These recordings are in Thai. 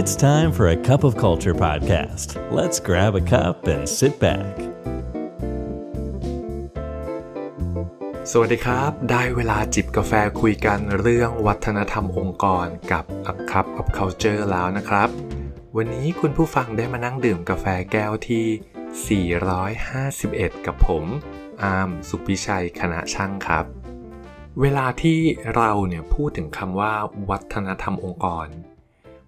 It's time for a cup of culture podcast. Let's grab a cup and sit back. สวัสดีครับ ได้เวลาจิบกาแฟคุยกันเรื่องวัฒนธรรมองค์กรกับ A Cup of Culture แล้วนะครับ วันนี้คุณผู้ฟังได้มานั่งดื่มกาแฟแก้วที่ 451 กับผม อาร์ม สุพิชัย คณะช่างครับ เวลาที่เราเนี่ยพูดถึงคำว่าวัฒนธรรมองค์กร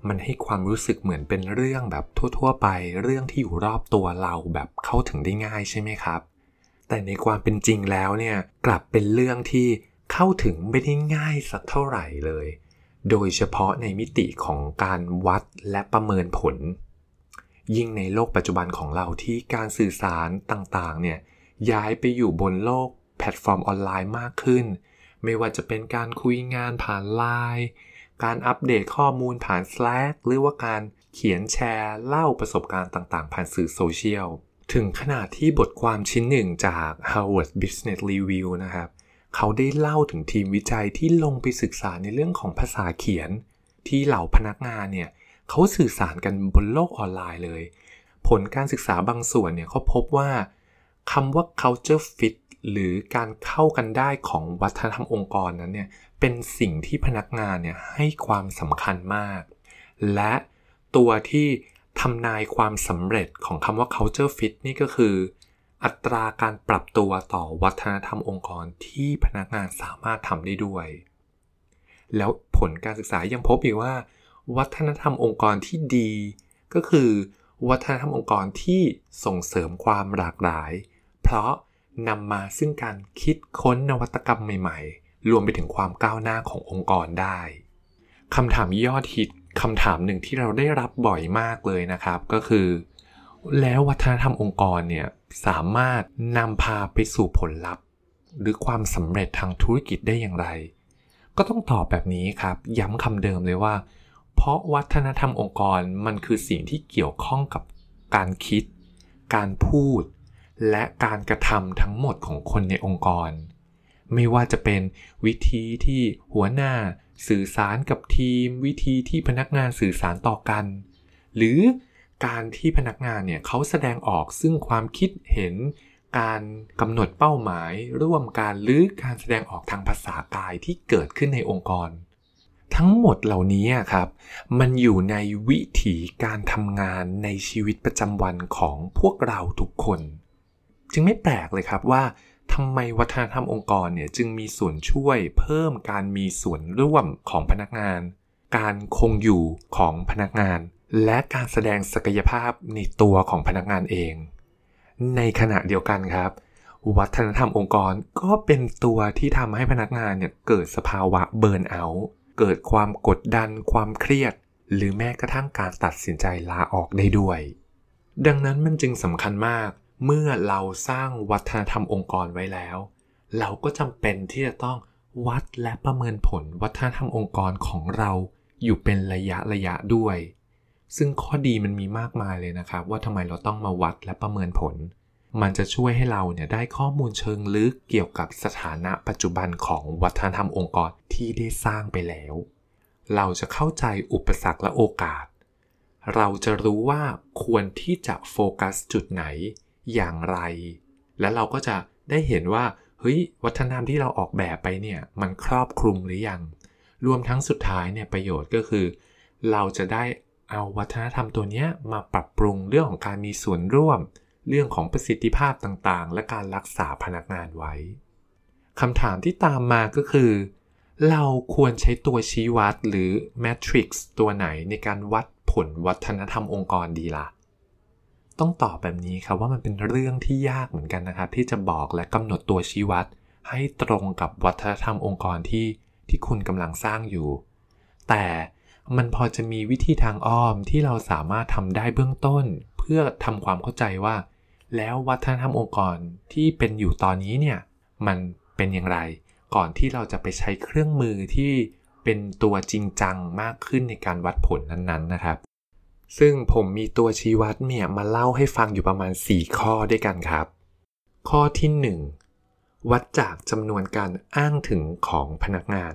มันให้ความรู้สึกเหมือนเป็นเรื่องแบบทั่ว ๆ ไป เรื่องที่อยู่รอบตัวเราแบบเข้าถึงได้ง่ายใช่ไหมครับ แต่ในความเป็นจริงแล้วเนี่ยกลับเป็นเรื่องที่เข้าถึงไม่ได้ง่ายสักเท่าไหร่เลย โดยเฉพาะในมิติของการวัดและประเมินผล ยิ่งในโลกปัจจุบันของเราที่การสื่อสารต่างๆเนี่ยย้ายไปอยู่บนโลกแพลตฟอร์มออนไลน์มากขึ้น ไม่ว่าจะเป็นการคุยงานผ่านไลน์ การอัปเดตข้อมูลผ่าน Slack หรือว่าการเขียนแชร์เล่าประสบการณ์ต่างๆ ผ่านสื่อโซเชียล ถึงขนาดที่บทความชิ้นหนึ่งจาก Harvard Business Review นะครับ เขาได้เล่าถึงทีมวิจัยที่ลงไปศึกษาในเรื่องของภาษาเขียน ที่เหล่าพนักงานเนี่ยเขาสื่อสารกันบนโลกออนไลน์เลย ผลการศึกษาบางส่วนเนี่ยเขาพบว่าคำว่า culture fit หรือการเข้ากันได้ของวัฒนธรรมองค์กรนั้นเนี่ย เป็นสิ่งที่พนักงานเนี่ยให้ความสำคัญมาก และตัวที่ทำนายความสำเร็จของคำว่า culture fit นี่ก็คือ อัตราการปรับตัวต่อวัฒนธรรมองค์กรที่พนักงานสามารถทำได้ด้วย แล้วผลการศึกษายังพบอีกว่า วัฒนธรรมองค์กรที่ดี ก็คือวัฒนธรรมองค์กรที่ส่งเสริมความหลากหลาย เพราะนำมาซึ่งการคิดค้นนวัตกรรมใหม่ ๆ รวมไปถึงความก้าวหน้าขององค์กรได้คำถามยอดฮิตคำถามหนึ่งที่เราได้รับบ่อยมากเลยนะครับ ก็คือ แล้ววัฒนธรรมองค์กรเนี่ยสามารถนำพาไปสู่ผลลัพธ์ หรือความสำเร็จทางธุรกิจได้อย่างไร ก็ต้องตอบแบบนี้ครับ ย้ำคำเดิมเลยว่า เพราะวัฒนธรรมองค์กรมันคือสิ่งที่เกี่ยวข้องกับการคิด การพูด และการกระทำทั้งหมดของคนในองค์กร ไม่ว่าจะเป็นวิธีที่หัวหน้าสื่อสารกับทีม วิธีที่พนักงานสื่อสารต่อกัน หรือการที่พนักงานเนี่ยเขาแสดงออกซึ่งความคิดเห็น การกำหนดเป้าหมาย ร่วมกันหรือการแสดงออกทางภาษากายที่เกิดขึ้นในองค์กร ทั้งหมดเหล่านี้ครับ มันอยู่ในวิถีการทำงานในชีวิตประจำวันของพวกเราทุกคน จึงไม่แปลกเลยครับว่า ทำไมวัฒนธรรมองค์กรเนี่ยจึงมีส่วนช่วยเพิ่มการมีส่วนร่วมของพนักงาน การคงอยู่ของพนักงาน และการแสดงศักยภาพในตัวของพนักงานเอง ในขณะเดียวกันครับ วัฒนธรรมองค์กรก็เป็นตัวที่ทำให้พนักงานเนี่ยเกิดสภาวะเบิร์นเอาท์เกิดความกดดันความเครียด หรือแม้กระทั่งการตัดสินใจลาออกได้ด้วย ดังนั้นมันจึงสำคัญมาก เมื่อเราสร้างวัฒนธรรมองค์กรไว้แล้ว เราก็จำเป็นที่จะต้องวัดและประเมินผลวัฒนธรรมองค์กรของเราอยู่เป็นระยะระยะด้วย ซึ่งข้อดีมันมีมากมายเลยนะครับ ว่าทำไมเราต้องมาวัดและประเมินผล มันจะช่วยให้เราเนี่ยได้ข้อมูลเชิงลึกเกี่ยวกับสถานะปัจจุบันของวัฒนธรรมองค์กรที่ได้สร้างไปแล้ว เราจะเข้าใจอุปสรรคและโอกาส เราจะรู้ว่าควรที่จะโฟกัสจุดไหน อย่างไร และเราก็จะได้เห็นว่าเฮ้ยวัฒนธรรมที่เราออกแบบไปเนี่ยมันครอบคลุมหรือยัง รวมทั้งสุดท้ายเนี่ยประโยชน์ก็คือ เราจะได้เอาวัฒนธรรมตัวนี้มาปรับปรุงเรื่องของการมีส่วนร่วม เรื่องของประสิทธิภาพต่างๆ และการรักษาพนักงานไว้คำถามที่ตามมาก็คือ เราควรใช้ตัวชี้วัดหรือ Matrix ตัวไหนในการวัดผลวัฒนธรรมองค์กรดีละ่ะ ต้องตอบแบบนี้ครับว่ามันเป็นเรื่องที่ยากเหมือนกันนะครับ ที่จะบอกและกำหนดตัวชี้วัด ให้ตรงกับวัฒนธรรมองค์กรที่ที่คุณกำลังสร้างอยู่ แต่มันพอจะมีวิธีทางอ้อมที่เราสามารถทำได้เบื้องต้น เพื่อทำความเข้าใจว่า แล้ววัฒนธรรมองค์กรที่เป็นอยู่ตอนนี้เนี่ยมันเป็นอย่างไร ก่อนที่เราจะไปใช้เครื่องมือที่เป็นตัวจริงจังมากขึ้นในการวัดผลนั้นๆนะครับ ซึ่งผมมีตัวชี้วัดเนี่ยมาเล่าให้ฟังอยู่ประมาณ 4 ข้อด้วยกันครับ ข้อที่ 1 วัดจากจำนวนการอ้างถึงของพนักงาน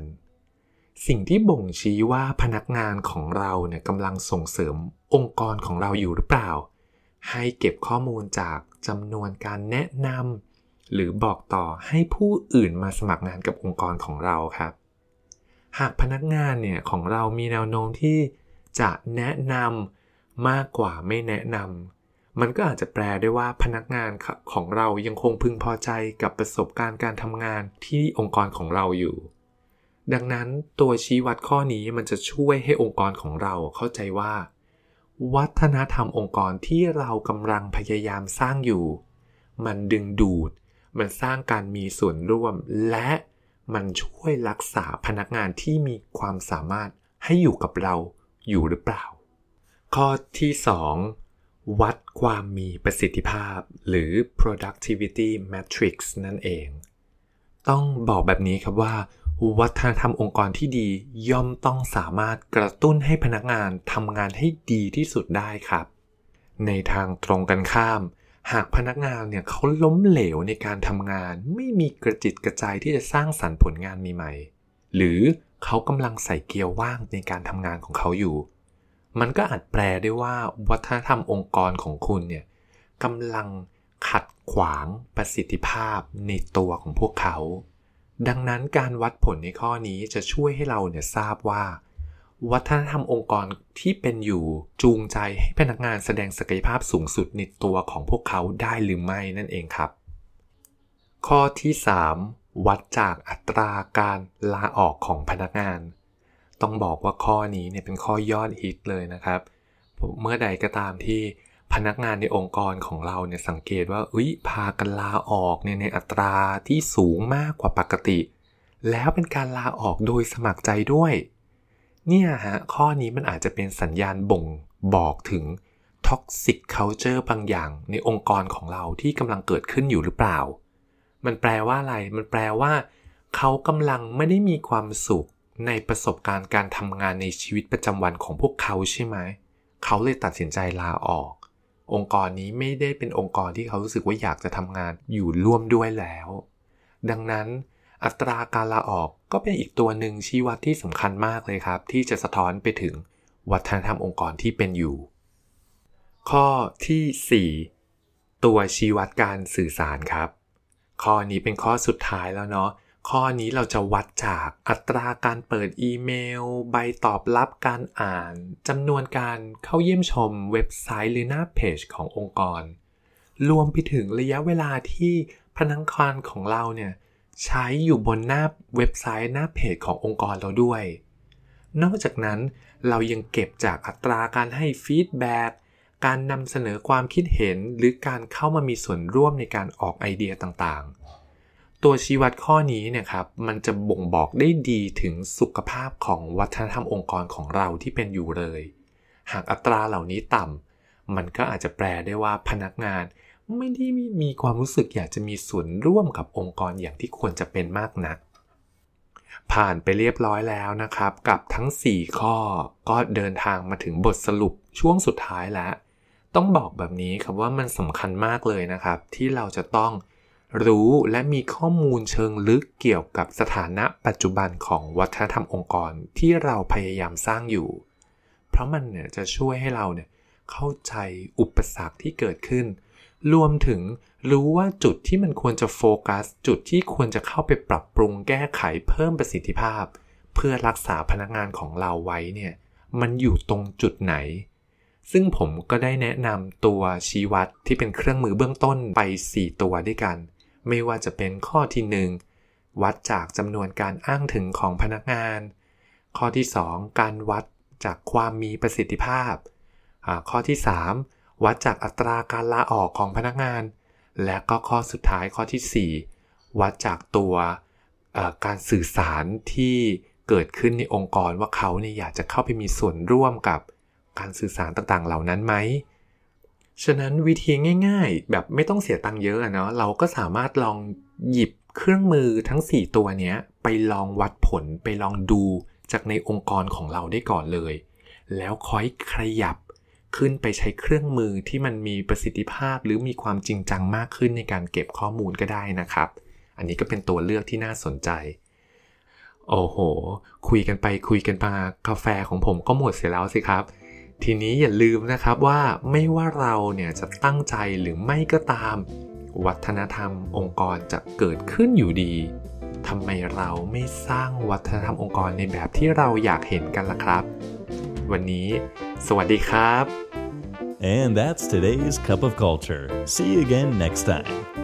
สิ่งที่บ่งชี้ว่าพนักงานของเราเนี่ยกำลังส่งเสริมองค์กรของเราอยู่หรือเปล่า ให้เก็บข้อมูลจากจำนวนการแนะนำหรือบอกต่อให้ผู้อื่นมาสมัครงานกับองค์กรของเราครับ หากพนักงานเนี่ยของเรามีแนวโน้มที่จะแนะนำ มากกว่าไม่แนะนำมันก็อาจจะแปลได้ว่าพนักงานของเรายังคงพึงพอใจกับประสบการณ์การทำงานที่องค์กรของเราอยู่ ดังนั้นตัวชี้วัดข้อนี้มันจะช่วยให้องค์กรของเราเข้าใจว่า วัฒนธรรมองค์กรที่เรากำลังพยายามสร้างอยู่ มันดึงดูด มันสร้างการมีส่วนร่วม และมันช่วยรักษาพนักงานที่มีความสามารถให้อยู่กับเราอยู่หรือเปล่า ข้อที่ 2 วัดความมีประสิทธิภาพ หรือ productivity matrix นั่นเอง ต้องบอกแบบนี้ครับว่า วัฒนธรรมองค์กรที่ดีย่อมต้องสามารถกระตุ้นให้พนักงานทำงานให้ดีที่สุดได้ครับ ในทางตรงกันข้าม หากพนักงานเนี่ยเขาล้มเหลวในการทำงาน ไม่มีกระจิตกระใจที่จะสร้างสรรค์ผลงานใหม่ๆหรือเขากำลังใส่เกียร์ว่างในการทำงานของเขาอยู่ มันก็อาจแปลได้ว่าวัฒนธรรมองค์กรของคุณเนี่ยกำลังขัดขวางประสิทธิภาพในตัวของพวกเขา ดังนั้นการวัดผลในข้อนี้จะช่วยให้เราเนี่ยทราบว่า วัฒนธรรมองค์กรที่เป็นอยู่จูงใจให้พนักงานแสดงศักยภาพสูงสุดในตัวของพวกเขาได้หรือไม่นั่นเองครับ ข้อที่ 3 วัดจากอัตราการลาออกของพนักงาน ต้องบอกว่าข้อนี้เนี่ยเป็นข้อยอดฮิตเลยนะครับ เมื่อใดก็ตามที่พนักงานในองค์กรของเราเนี่ยสังเกตว่าอุ้ยพากันลาออกเนี่ยในอัตราที่สูงมากกว่าปกติ แล้วเป็นการลาออกโดยสมัครใจด้วย เนี่ยฮะข้อนี้มันอาจจะเป็นสัญญาณบ่งบอกถึง toxic culture บางอย่างในองค์กรของเราที่กำลังเกิดขึ้นอยู่หรือเปล่า มันแปลว่าอะไร มันแปลว่า เขากำลังไม่ได้มีความสุข ในประสบการณ์การทำงานในชีวิตประจำวันของพวกเขาใช่ไหม เขาเลยตัดสินใจลาออก องค์กรนี้ไม่ได้เป็นองค์กรที่เขารู้สึกว่าอยากจะทำงานอยู่ร่วมด้วยแล้ว ดังนั้นอัตราการลาออกก็เป็นอีกตัวหนึ่งชี้วัดที่สำคัญมากเลยครับ ที่จะสะท้อนไปถึงวัฒนธรรมองค์กรที่เป็นอยู่ ข้อที่ 4 ตัวชี้วัดการสื่อสารครับ ข้อนี้เป็นข้อสุดท้ายแล้วเนาะ ข้อนี้เราจะวัดจากอัตราการเปิดอีเมล ใบตอบรับการอ่านจำนวนการเข้าเยี่ยมชมเว็บไซต์หรือหน้าเพจขององค์กร รวมไปถึงระยะเวลาที่พนักงานของเราเนี่ยใช้อยู่บนหน้าเว็บไซต์หน้าเพจขององค์กรเราด้วย นอกจากนั้นเรายังเก็บจากอัตราการให้ feedback การนำเสนอความคิดเห็นหรือการเข้ามามีส่วนร่วมในการออกไอเดียต่างๆ ตัวชี้วัดข้อนี้เนี่ยครับมันจะบ่งบอกได้ดีถึงสุขภาพของวัฒนธรรมองค์กรของเราที่เป็นอยู่เลย หากอัตราเหล่านี้ต่ำมันก็อาจจะแปลได้ว่าพนักงานไม่ได้มีความรู้สึกอยากจะมีส่วนร่วมกับองค์กรอย่างที่ควรจะเป็นมากนัก ผ่านไปเรียบร้อยแล้วนะครับ กับทั้ง 4 ข้อก็เดินทางมาถึงบทสรุปช่วงสุดท้ายแล้ว ต้องบอกแบบนี้ครับว่ามันสำคัญมากเลยนะครับ ที่เราจะต้อง รู้และมีข้อมูลเชิงลึกเกี่ยวกับสถานะปัจจุบันของวัฒนธรรมองค์กรที่เราพยายามสร้างอยู่ เพราะมันเนี่ยจะช่วยให้เราเนี่ยเข้าใจอุปสรรคที่เกิดขึ้น รวมถึงรู้ว่าจุดที่มันควรจะโฟกัส จุดที่ควรจะเข้าไปปรับปรุงแก้ไขเพิ่มประสิทธิภาพ เพื่อรักษาพนักงานของเราไว้เนี่ยมันอยู่ตรงจุดไหน ซึ่งผมก็ได้แนะนำตัวชี้วัดที่เป็นเครื่องมือเบื้องต้นไป 4 ตัวด้วยกัน ไม่ว่าจะเป็นข้อที่ 1 วัดจากจำนวนการอ้างถึงของพนักงาน ข้อที่ 2 การวัดจากความมีประสิทธิภาพ ข้อที่ 3 วัดจากอัตราการลาออกของพนักงาน และก็ข้อสุดท้ายข้อที่ 4 วัดจากตัวการสื่อสารที่เกิดขึ้นในองค์กรว่าเขาเนี่ยอยากจะเข้าไปมีส่วนร่วมกับการสื่อสารต่างๆ เหล่านั้นไหม ฉะนั้นวิธีง่าย ๆ แบบไม่ต้องเสียตังค์เยอะเนาะเราก็สามารถลองหยิบเครื่องมือทั้ง 4 ตัวนี้ไปลองวัดผลไปลองดูจากในองค์กรของเราได้ก่อนเลย แล้วค่อยขยับขึ้นไปใช้เครื่องมือที่มันมีประสิทธิภาพหรือมีความจริงจังมากขึ้นในการเก็บข้อมูลก็ได้นะครับ อันนี้ก็เป็นตัวเลือกที่น่าสนใจ โอ้โห คุยกันไปคุยกันมากาแฟของผมก็หมดเสียแล้วสิครับ ทีนี้อย่าลืมนะครับว่าไม่ว่าเราเนี่ยจะตั้งใจหรือไม่ก็ตาม วัฒนธรรมองค์กรจะเกิดขึ้นอยู่ดีทำไมเราไม่สร้างวัฒนธรรมองค์กรในแบบที่เราอยากเห็นกันล่ะครับ วันนี้ สวัสดีครับ And that's today's Cup of Culture. See you again next time.